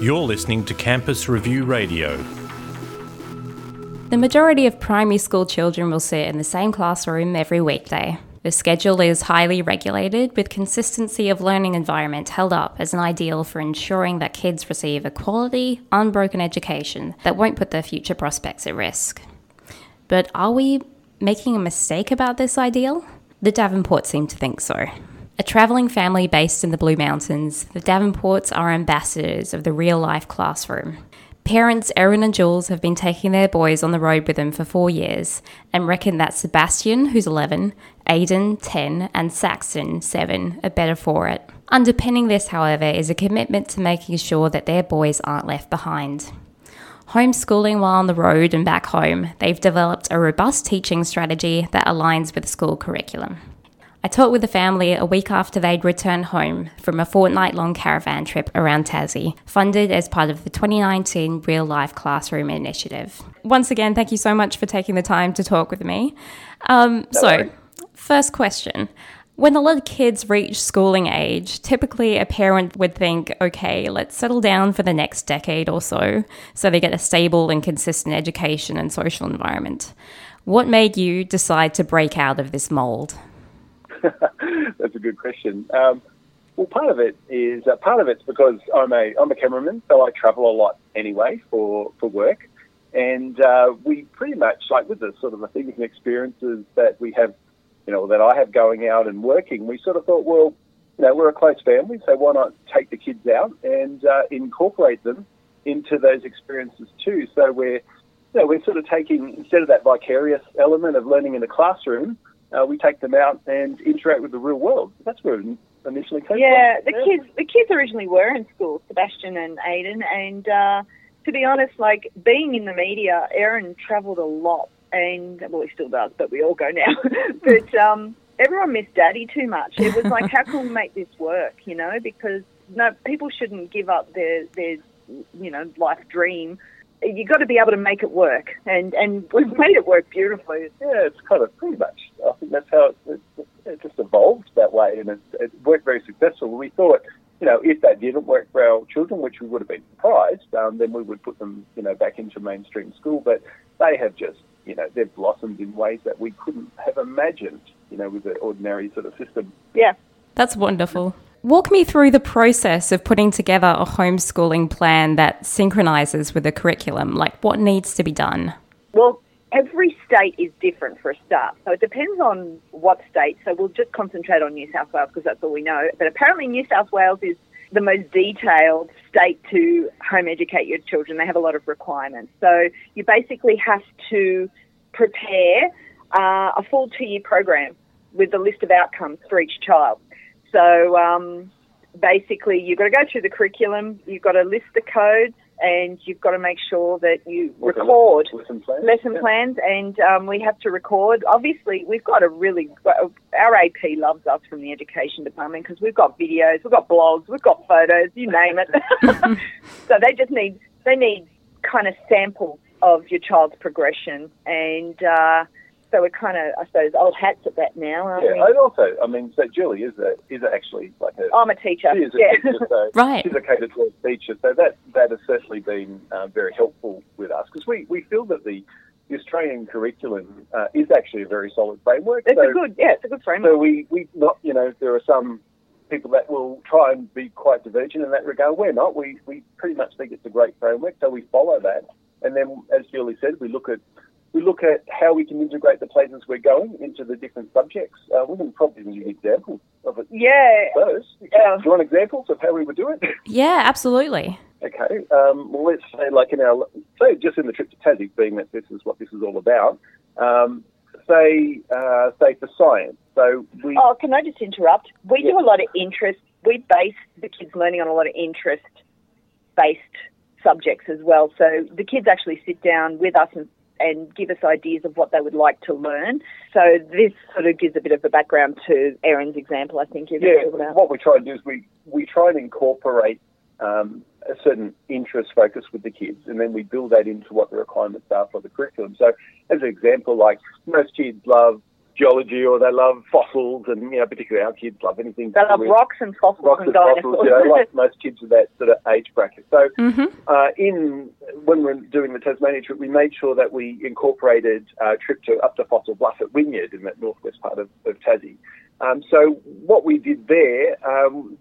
You're listening to Campus Review Radio. The majority of primary school children will sit in the same classroom every weekday. The schedule is highly regulated, with consistency of learning environment held up as an ideal for ensuring that kids receive a quality, unbroken education that won't put their future prospects at risk. But are we making a mistake about this ideal? The Davenport seem to think so. A travelling family based in the Blue Mountains, the Davenports are ambassadors of the real life classroom. Parents Erin and Jules have been taking their boys on the road with them for four years and reckon that Sebastian, who's 11, Aiden, 10, and Saxon, 7, are better for it. Underpinning this, however, is a commitment to making sure that their boys aren't left behind. Homeschooling while on the road and back home, they've developed a robust teaching strategy that aligns with school curriculum. I talked with the family a week after they'd returned home from a fortnight long caravan trip around Tassie, funded as part of the 2019 Real Life Classroom Initiative. Once again, thank you so much for taking the time to talk with me. Um, so, first question. When a lot of kids reach schooling age, typically a parent would think, okay, let's settle down for the next decade or so, so they get a stable and consistent education and social environment. What made you decide to break out of this mold? That's a good question. Um, well, part of it is uh, part of it's because I'm a I'm a cameraman, so I travel a lot anyway for for work, and uh, we pretty much like with the sort of the things and experiences that we have, you know, that I have going out and working. We sort of thought, well, you know, we're a close family, so why not take the kids out and uh, incorporate them into those experiences too? So we're you know, we're sort of taking instead of that vicarious element of learning in the classroom uh, we take them out and interact with the real world. That's where it initially came yeah, from. The yeah, the kids the kids originally were in school, Sebastian and Aiden, and uh, to be honest, like being in the media, Erin travelled a lot, and well, he still does, but we all go now. but um, everyone missed Daddy too much. It was like, how can we make this work? You know, because no, people shouldn't give up their their you know life dream you've got to be able to make it work, and and we've made it work beautifully. Yeah, it's kind of pretty much. I think that's how it, it, it just evolved that way, and it, it worked very successfully. We thought, you know, if that didn't work for our children, which we would have been surprised, um, then we would put them, you know, back into mainstream school. But they have just, you know, they've blossomed in ways that we couldn't have imagined, you know, with the ordinary sort of system. Yeah, that's wonderful. Walk me through the process of putting together a homeschooling plan that synchronizes with the curriculum. Like, what needs to be done? Well, every state is different for a start. So it depends on what state. So we'll just concentrate on New South Wales because that's all we know. But apparently, New South Wales is the most detailed state to home educate your children. They have a lot of requirements. So you basically have to prepare uh, a full two year program with a list of outcomes for each child. So um, basically, you've got to go through the curriculum, you've got to list the codes, and you've got to make sure that you record lesson plans, lesson yeah. plans and um, we have to record. Obviously, we've got a really our AP loves us from the education department because we've got videos, we've got blogs, we've got photos, you name it. so they just need they need kind of samples of your child's progression and. Uh, so we're kind of, I suppose, old hats at that now, aren't yeah, we? and also, I mean, so Julie is a is actually like a. I'm a teacher. She is a yeah. teacher, so right. She's a K to 12 teacher, so that that has certainly been uh, very helpful with us because we, we feel that the the Australian curriculum uh, is actually a very solid framework. It's so, a good, yeah, it's a good framework. So we we not, you know, there are some people that will try and be quite divergent in that regard. We're not. We we pretty much think it's a great framework, so we follow that. And then, as Julie said, we look at we look at how we can integrate the places we're going into the different subjects. Uh, we can probably give you examples of it. Yeah. First, yeah. do you want examples of how we would do it? Yeah, absolutely. Okay. Um, well, let's say, like in our, say, just in the trip to Tassie, being that this is what this is all about. Um, say, uh, say for science. So we. Oh, can I just interrupt? We yeah. do a lot of interest. We base the kids' learning on a lot of interest-based subjects as well. So the kids actually sit down with us and and give us ideas of what they would like to learn. So this sort of gives a bit of a background to Erin's example, I think. Yeah, what we try to do is we, we try and incorporate um, a certain interest focus with the kids, and then we build that into what the requirements are for the curriculum. So, as an example, like most kids love geology or they love fossils, and you know, particularly our kids love anything. They love rocks and fossils rocks and and fossils. dinosaurs. You know, like most kids of that sort of age bracket. So, Mm-hmm. uh, in when we're doing the Tasmania trip, we made sure that we incorporated a trip to up to Fossil Bluff at Wynyard in that northwest part of, of Tassie. Um, so what we did there, um,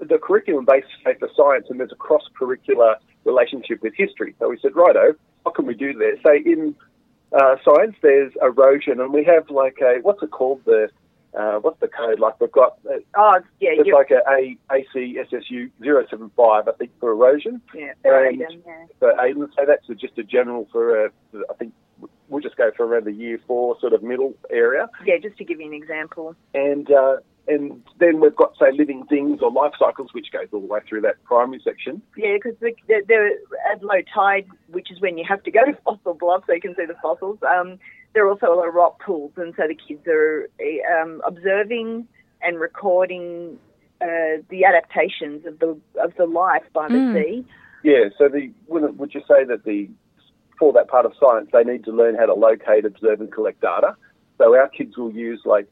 the curriculum based say, for science, and there's a cross curricular relationship with history. So we said, righto, what can we do there? Say in uh, science, there's erosion, and we have like a what's it called the uh, what's the code? Like we've got uh, oh, yeah, it's like a, a ACSSU 075, I think, for erosion. yeah, and- Aiden, yeah. For Aiden, so that's just a general for, uh, for I think we'll just go for around the year four sort of middle area, Yeah, just to give you an example. and uh, and then we've got say living things or life cycles, which goes all the way through that primary section. Yeah, because they're, they're at low tide, which is when you have to go to fossil blocks so you can see the fossils. Um, there are also a lot of rock pools, and so the kids are um, observing and recording uh, the adaptations of the of the life by the Mm. Sea. Yeah. So the would would you say that the for that part of science they need to learn how to locate, observe, and collect data. So our kids will use like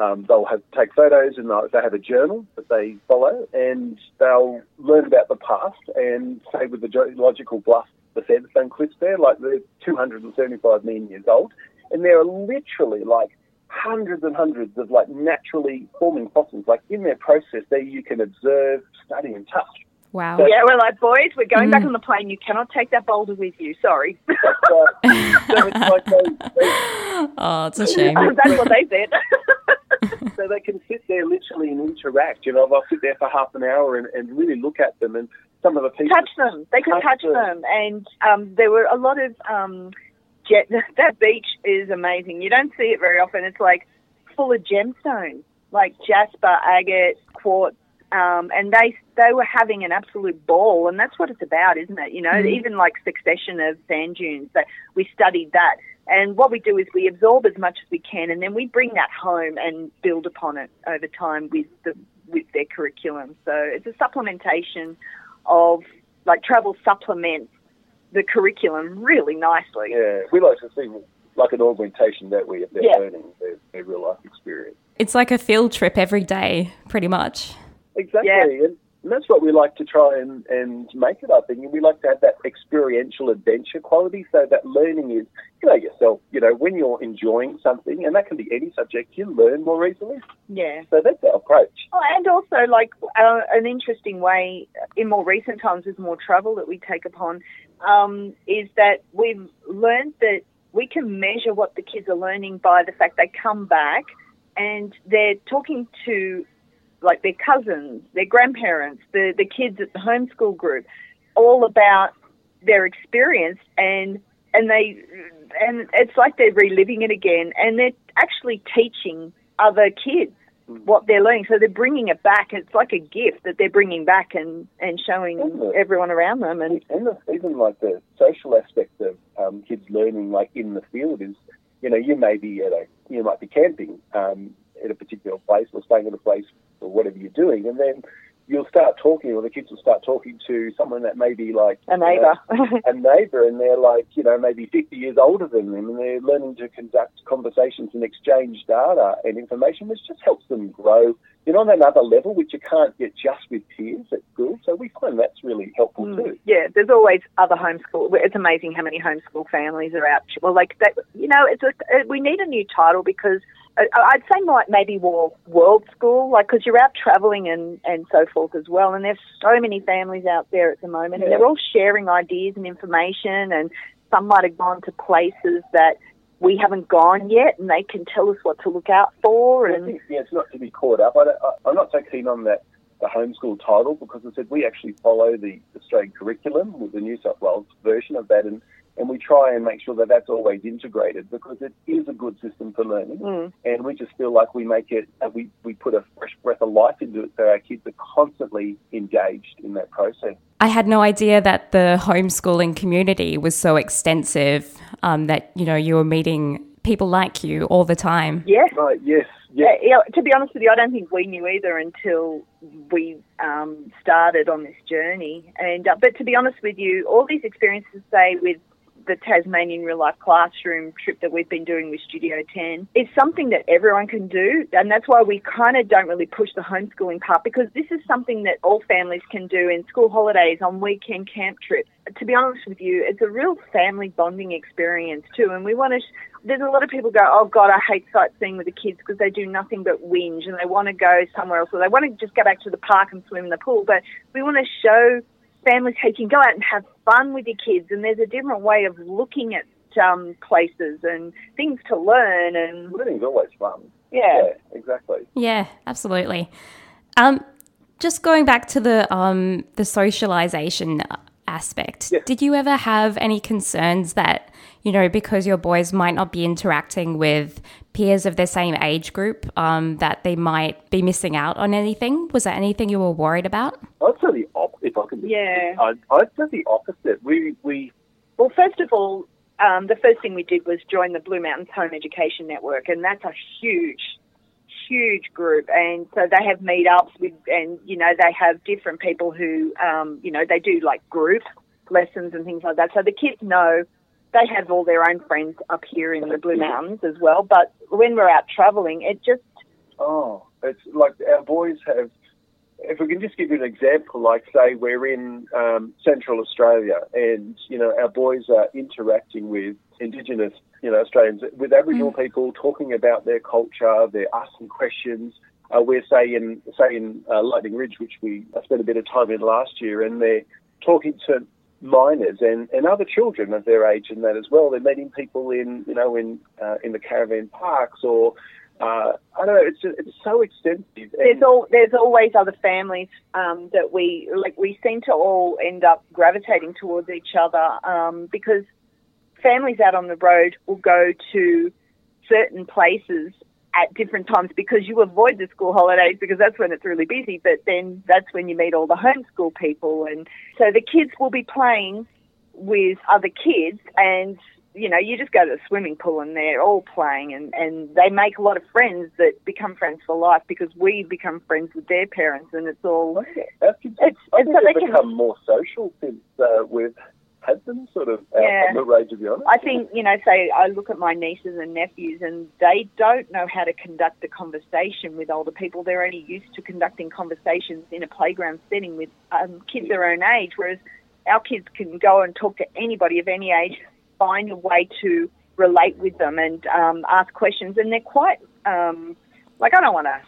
um, they'll have take photos and they'll, they have a journal that they follow, and they'll learn about the past. And say with the geological bluff, the sandstone cliffs there, like they're 275 million years old, and there are literally like hundreds and hundreds of like naturally forming fossils. Like in their process, there you can observe, study, and touch. Wow. So- Yeah, we're like, boys, we're going back Mm. on the plane. You cannot take that boulder with you. Sorry. so, so it's like they, they, Oh, it's a shame. That's what they said. so they can sit there literally and interact. You know, they'll sit there for half an hour and, and really look at them. And some of the people. touch them. They could Touch touch them. them. And um, there were a lot of um, jet. That beach is amazing. You don't see it very often. It's like full of gemstones, like jasper, agate, quartz. Um, and they they were having an absolute ball, and that's what it's about, isn't it? You know, Mm. even like succession of sand dunes. That we studied that, and what we do is we absorb as much as we can, and then we bring that home and build upon it over time with the with their curriculum. So it's a supplementation of like travel supplements the curriculum really nicely. yeah, we like to see like an augmentation that we of their Yeah. learning, their, their real life experience. It's like a field trip every day, pretty much. Exactly. Yeah. And, and that's what we like to try and, and make it, I think. And we like to have that experiential adventure quality so that learning is, you know, yourself, you know, when you're enjoying something, and that can be any subject, you learn more easily. Yeah. So that's our approach. Oh, and also, like uh, an interesting way in more recent times with more travel that we take upon um, is that we've learned that we can measure what the kids are learning by the fact they come back and they're talking to like their cousins, their grandparents, the, the kids at the homeschool group, all about their experience and and they and it's like they're reliving it again and they're actually teaching other kids what they're learning. So they're bringing it back. It's like a gift that they're bringing back and, and showing everyone around them. And And the, even like the social aspect of um, kids learning, like in the field, is you know you may be at a you might be camping um, at a particular place or staying at a place whatever you're doing, and then you'll start talking, or the kids will start talking to someone that may be like a you know, neighbour. a neighbour, and they're like you know maybe 50 years older than them, and they're learning to conduct conversations and exchange data and information, which just helps them grow. You know, on another level, which you can't get just with peers at school. So we find that's really helpful Mm. too. Yeah, there's always other homeschool. It's amazing how many homeschool families are out. Well, like that, you know, it's a, we need a new title because I'd say like maybe more world school, like because you're out traveling and and so forth as well. And there's so many families out there at the moment, and they're all sharing ideas and information. And some might have gone to places that we haven't gone yet, and they can tell us what to look out for. And think, yeah, it's not to be caught up. I I, I'm not so keen on that the homeschool title because I said we actually follow the Australian curriculum with the New South Wales version of that, and, and we try and make sure that that's always integrated because it is a good system for learning, Mm. and we just feel like we make it, uh, we we put a fresh breath of life into it, so our kids are constantly engaged in that process. I had no idea that the homeschooling community was so extensive um, that, you know, you were meeting people like you all the time. yeah, Right? Yes. Yeah, Yes. yeah, to be honest with you, I don't think we knew either until we um, started on this journey. And uh, but to be honest with you, all these experiences, say with the Tasmanian real life classroom trip that we've been doing with Studio 10 is something that everyone can do. And that's why we kind of don't really push the homeschooling part because this is something that all families can do in school holidays, on weekend camp trips. To be honest with you, it's a real family bonding experience too. And we want to, there's a lot of people go, oh God, I hate sightseeing with the kids because they do nothing but whinge and they want to go somewhere else or they want to just go back to the park and swim in the pool. But we want to show families how you can go out and have fun with your kids and there's a different way of looking at um, places and things to learn and learning's always fun. Yeah, yeah exactly. Yeah, absolutely. Um, just going back to the um, the socialization aspect, yeah. did you ever have any concerns that you know because your boys might not be interacting with peers of their same age group, um, that they might be missing out on anything? Was there anything you were worried about? I'd say the op- if I. Yeah. I'd, I'd say the opposite. We we. Well, first of all, um, the first thing we did was join the Blue Mountains Home Education Network, and that's a huge, huge group. And so they have meetups with, and you know, they have different people who, um, you know, they do like group lessons and things like that. So the kids know they have all their own friends up here in the Blue Mountains as well. But when we're out traveling, it just oh, it's like our boys have if we can just give you an example, like say we're in um, Central Australia, and you know our boys are interacting with Indigenous, you know, Australians, with Aboriginal mm. people, talking about their culture. They're asking questions. Uh, we're say in say in uh, Lightning Ridge, which we spent a bit of time in last year, and they're talking to minors and, and other children of their age and that as well. They're meeting people in you know in uh, in the caravan parks or uh, I don't know. It's just, it's so extensive. There's all there's always other families um, that we like. We seem to all end up gravitating towards each other um, because families out on the road will go to certain places at different times because you avoid the school holidays because that's when it's really busy. But then that's when you meet all the homeschool people, and so the kids will be playing with other kids and you know, you just go to the swimming pool and they're all playing and, and they make a lot of friends that become friends for life because we become friends with their parents and it's all. It's, it's, I think they've become can, more social since uh, we've had them sort of out yeah, on the range, to be honest. I think, you know, say I look at my nieces and nephews and they don't know how to conduct a conversation with older people. They're only used to conducting conversations in a playground setting with um, kids yeah. their own age, whereas our kids can go and talk to anybody of any age find a way to relate with them and um, ask questions. And they're quite um, like I don't want to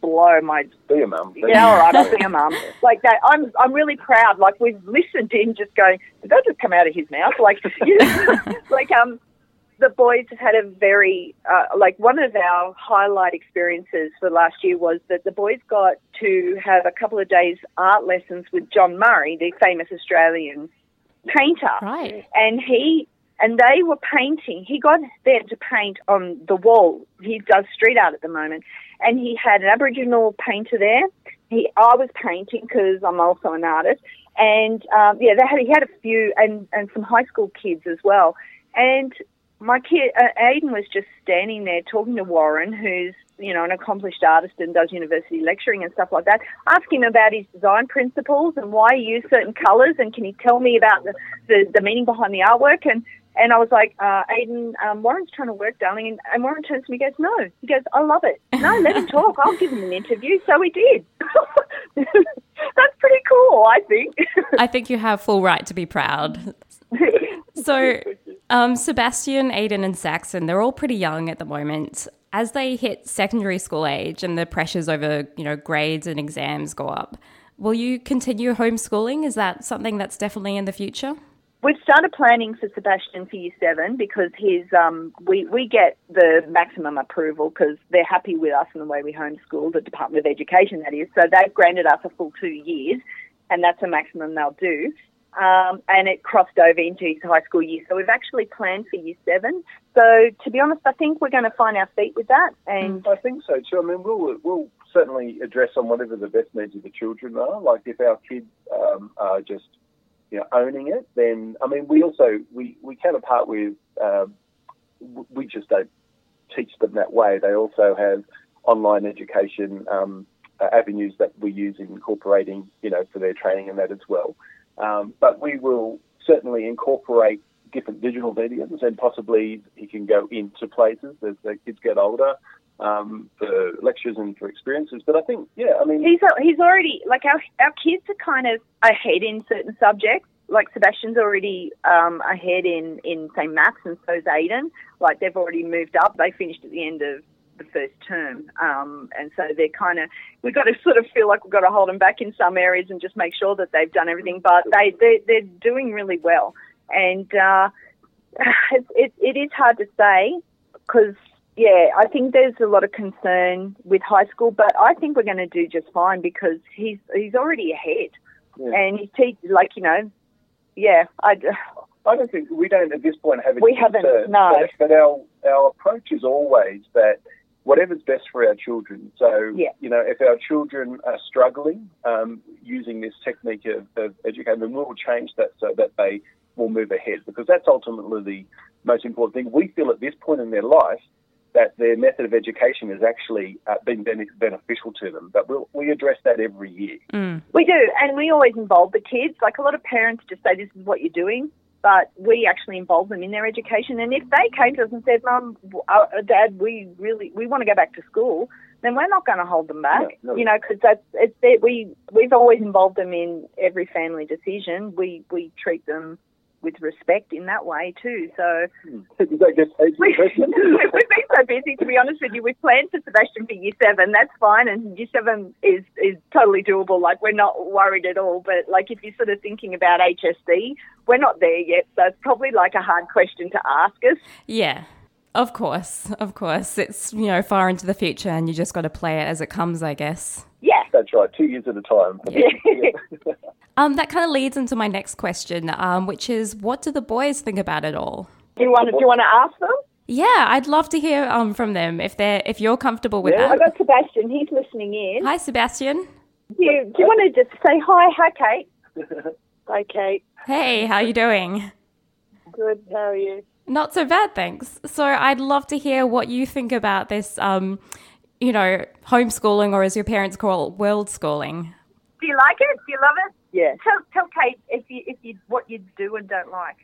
blow my be a mum. Yeah, all right, I'll be a mum. Like that, I'm I'm really proud. Like we've listened in, just going, did that just come out of his mouth? Like, you know, like um, the boys have had a very uh, like one of our highlight experiences for last year was that the boys got to have a couple of days art lessons with John Murray, the famous Australian painter. Right. And he and they were painting. He got them to paint on the wall. He does street art at the moment, and he had an Aboriginal painter there. He, I was painting because I'm also an artist, and um, yeah, they had, he had a few and and some high school kids as well. And my kid uh, Aiden was just standing there talking to Warren, who's you know an accomplished artist and does university lecturing and stuff like that. Ask him about his design principles and why he used certain colours, and can he tell me about the, the the meaning behind the artwork and and I was like, uh, Aiden, um, Warren's trying to work, darling. And, and Warren turns to me and goes, No. He goes, I love it. No, let him talk. I'll give him an interview. So he did. That's pretty cool, I think. I think you have full right to be proud. So, um, Sebastian, Aiden, and Saxon, they're all pretty young at the moment. As they hit secondary school age and the pressures over, you know, grades and exams go up, will you continue homeschooling? Is that something that's definitely in the future? We've started planning for Sebastian for year seven because his um, we we get the maximum approval because they're happy with us and the way we homeschool the Department of Education that is. So they've granted us a full two years, and that's a maximum they'll do. Um, and it crossed over into his high school year. So we've actually planned for year seven. So to be honest, I think we're going to find our feet with that. And I think so too. I mean, we'll we'll certainly address on whatever the best needs of the children are. Like if our kids um, are just you know, owning it, then I mean, we also we we counterpart with um, we just don't teach them that way. They also have online education um, uh, avenues that we use in incorporating, you know, for their training and that as well. Um, but we will certainly incorporate different digital mediums, and possibly he can go into places as the kids get older um, for lectures and for experiences. But I think, yeah, I mean, he's he's already like our our kids are kind of ahead in certain subjects. Like Sebastian's already um, ahead in in say maths, and so's Aiden. Like they've already moved up. They finished at the end of the first term, um, and so they're kind of we've got to sort of feel like we've got to hold them back in some areas and just make sure that they've done everything. But they they they're doing really well, and uh, it, it it is hard to say because yeah, I think there's a lot of concern with high school, but I think we're going to do just fine because he's he's already ahead, yeah. and he's te- like you know, yeah. I, I don't think we don't at this point have. We haven't. Concern, no. But, but our our approach is always that whatever's best for our children. So, yeah. you know, if our children are struggling um, using this technique of, of educating them, we'll change that so that they will move ahead because that's ultimately the most important thing. We feel at this point in their life that their method of education has actually uh, been beneficial to them. But we'll, we address that every year. Mm. We do, and we always involve the kids. Like a lot of parents just say, this is what you're doing. But we actually involve them in their education. And if they came to us and said, Mum, uh, Dad, we really we want to go back to school, then we're not going to hold them back. No, no. You know, because that's it's we we've always involved them in every family decision. We we treat them with respect in that way too. So hmm. Does that get paid we, have been so busy, to be honest with you. We've planned for Sebastian for year seven. That's fine, and year seven is is totally doable. Like we're not worried at all. But like if you're sort of thinking about HSC, we're not there yet. So it's probably like a hard question to ask us. Yeah. Of course, of course. It's, you know, far into the future and you just got to play it as it comes, I guess. Yeah. That's right, two years at a time. um, that kind of leads into my next question, um, which is what do the boys think about it all? Do you want to, do you want to ask them? Yeah, I'd love to hear um, from them if they're if you're comfortable with yeah. that. I've got Sebastian. He's listening in. Hi, Sebastian. Do you, do you want to just say hi? Hi, Kate. hi, Kate. Hey, how you doing? Good. How are you? Not so bad, thanks. So I'd love to hear what you think about this, um, you know, homeschooling or as your parents call it, world schooling. Do you like it? Do you love it? Yeah. Tell, tell Kate if you, if you, what you do and don't like.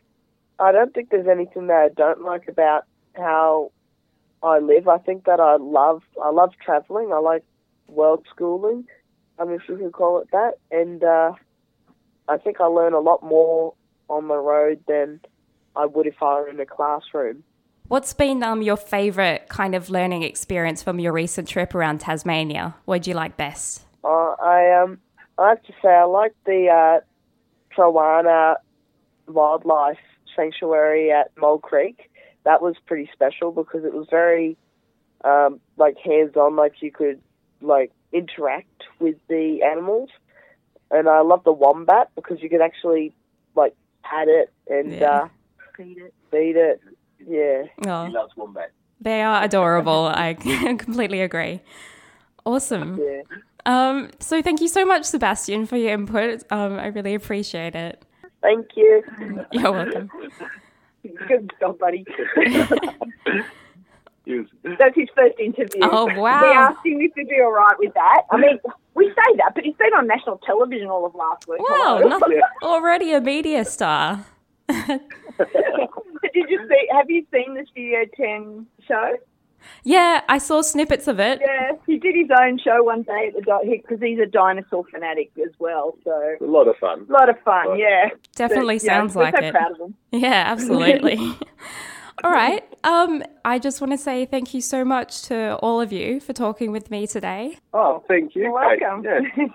I don't think there's anything that I don't like about how I live. I think that I love, I love traveling. I like world schooling, I mean, if you can call it that. And uh, I think I learn a lot more on the road than I would if I were in a classroom. What's been um, your favourite kind of learning experience from your recent trip around Tasmania? What do you like best? Uh, I um, I have to say I like the uh, Trowunna Wildlife Sanctuary at Mole Creek. That was pretty special because it was very um, like hands on, like you could like interact with the animals. And I love the wombat because you could actually like pat it and Yeah. uh, Feed it. feed it. Yeah. Oh, He loves wombat. they are adorable. I completely agree. Awesome. Yeah. Um, so thank you so much, Sebastian, for your input. Um, I really appreciate it. Thank you. You're welcome. Good job, buddy. That's his first interview. Oh, wow. We asked him if he'd be all right with that. I mean, we say that, but he's been on national television all of last week. Wow, not- already a media star. Did you see? Have you seen the Studio Ten show? Yeah, I saw snippets of it. Yeah, he did his own show one day at the dot because he's a dinosaur fanatic as well. So a lot of fun. a lot of fun. Yeah, Definitely But, sounds we're like so it. Proud of him. Yeah, absolutely. all right. Um, I just want to say thank you so much to all of you for talking with me today. Oh, thank you. You're Kate. welcome. Yeah.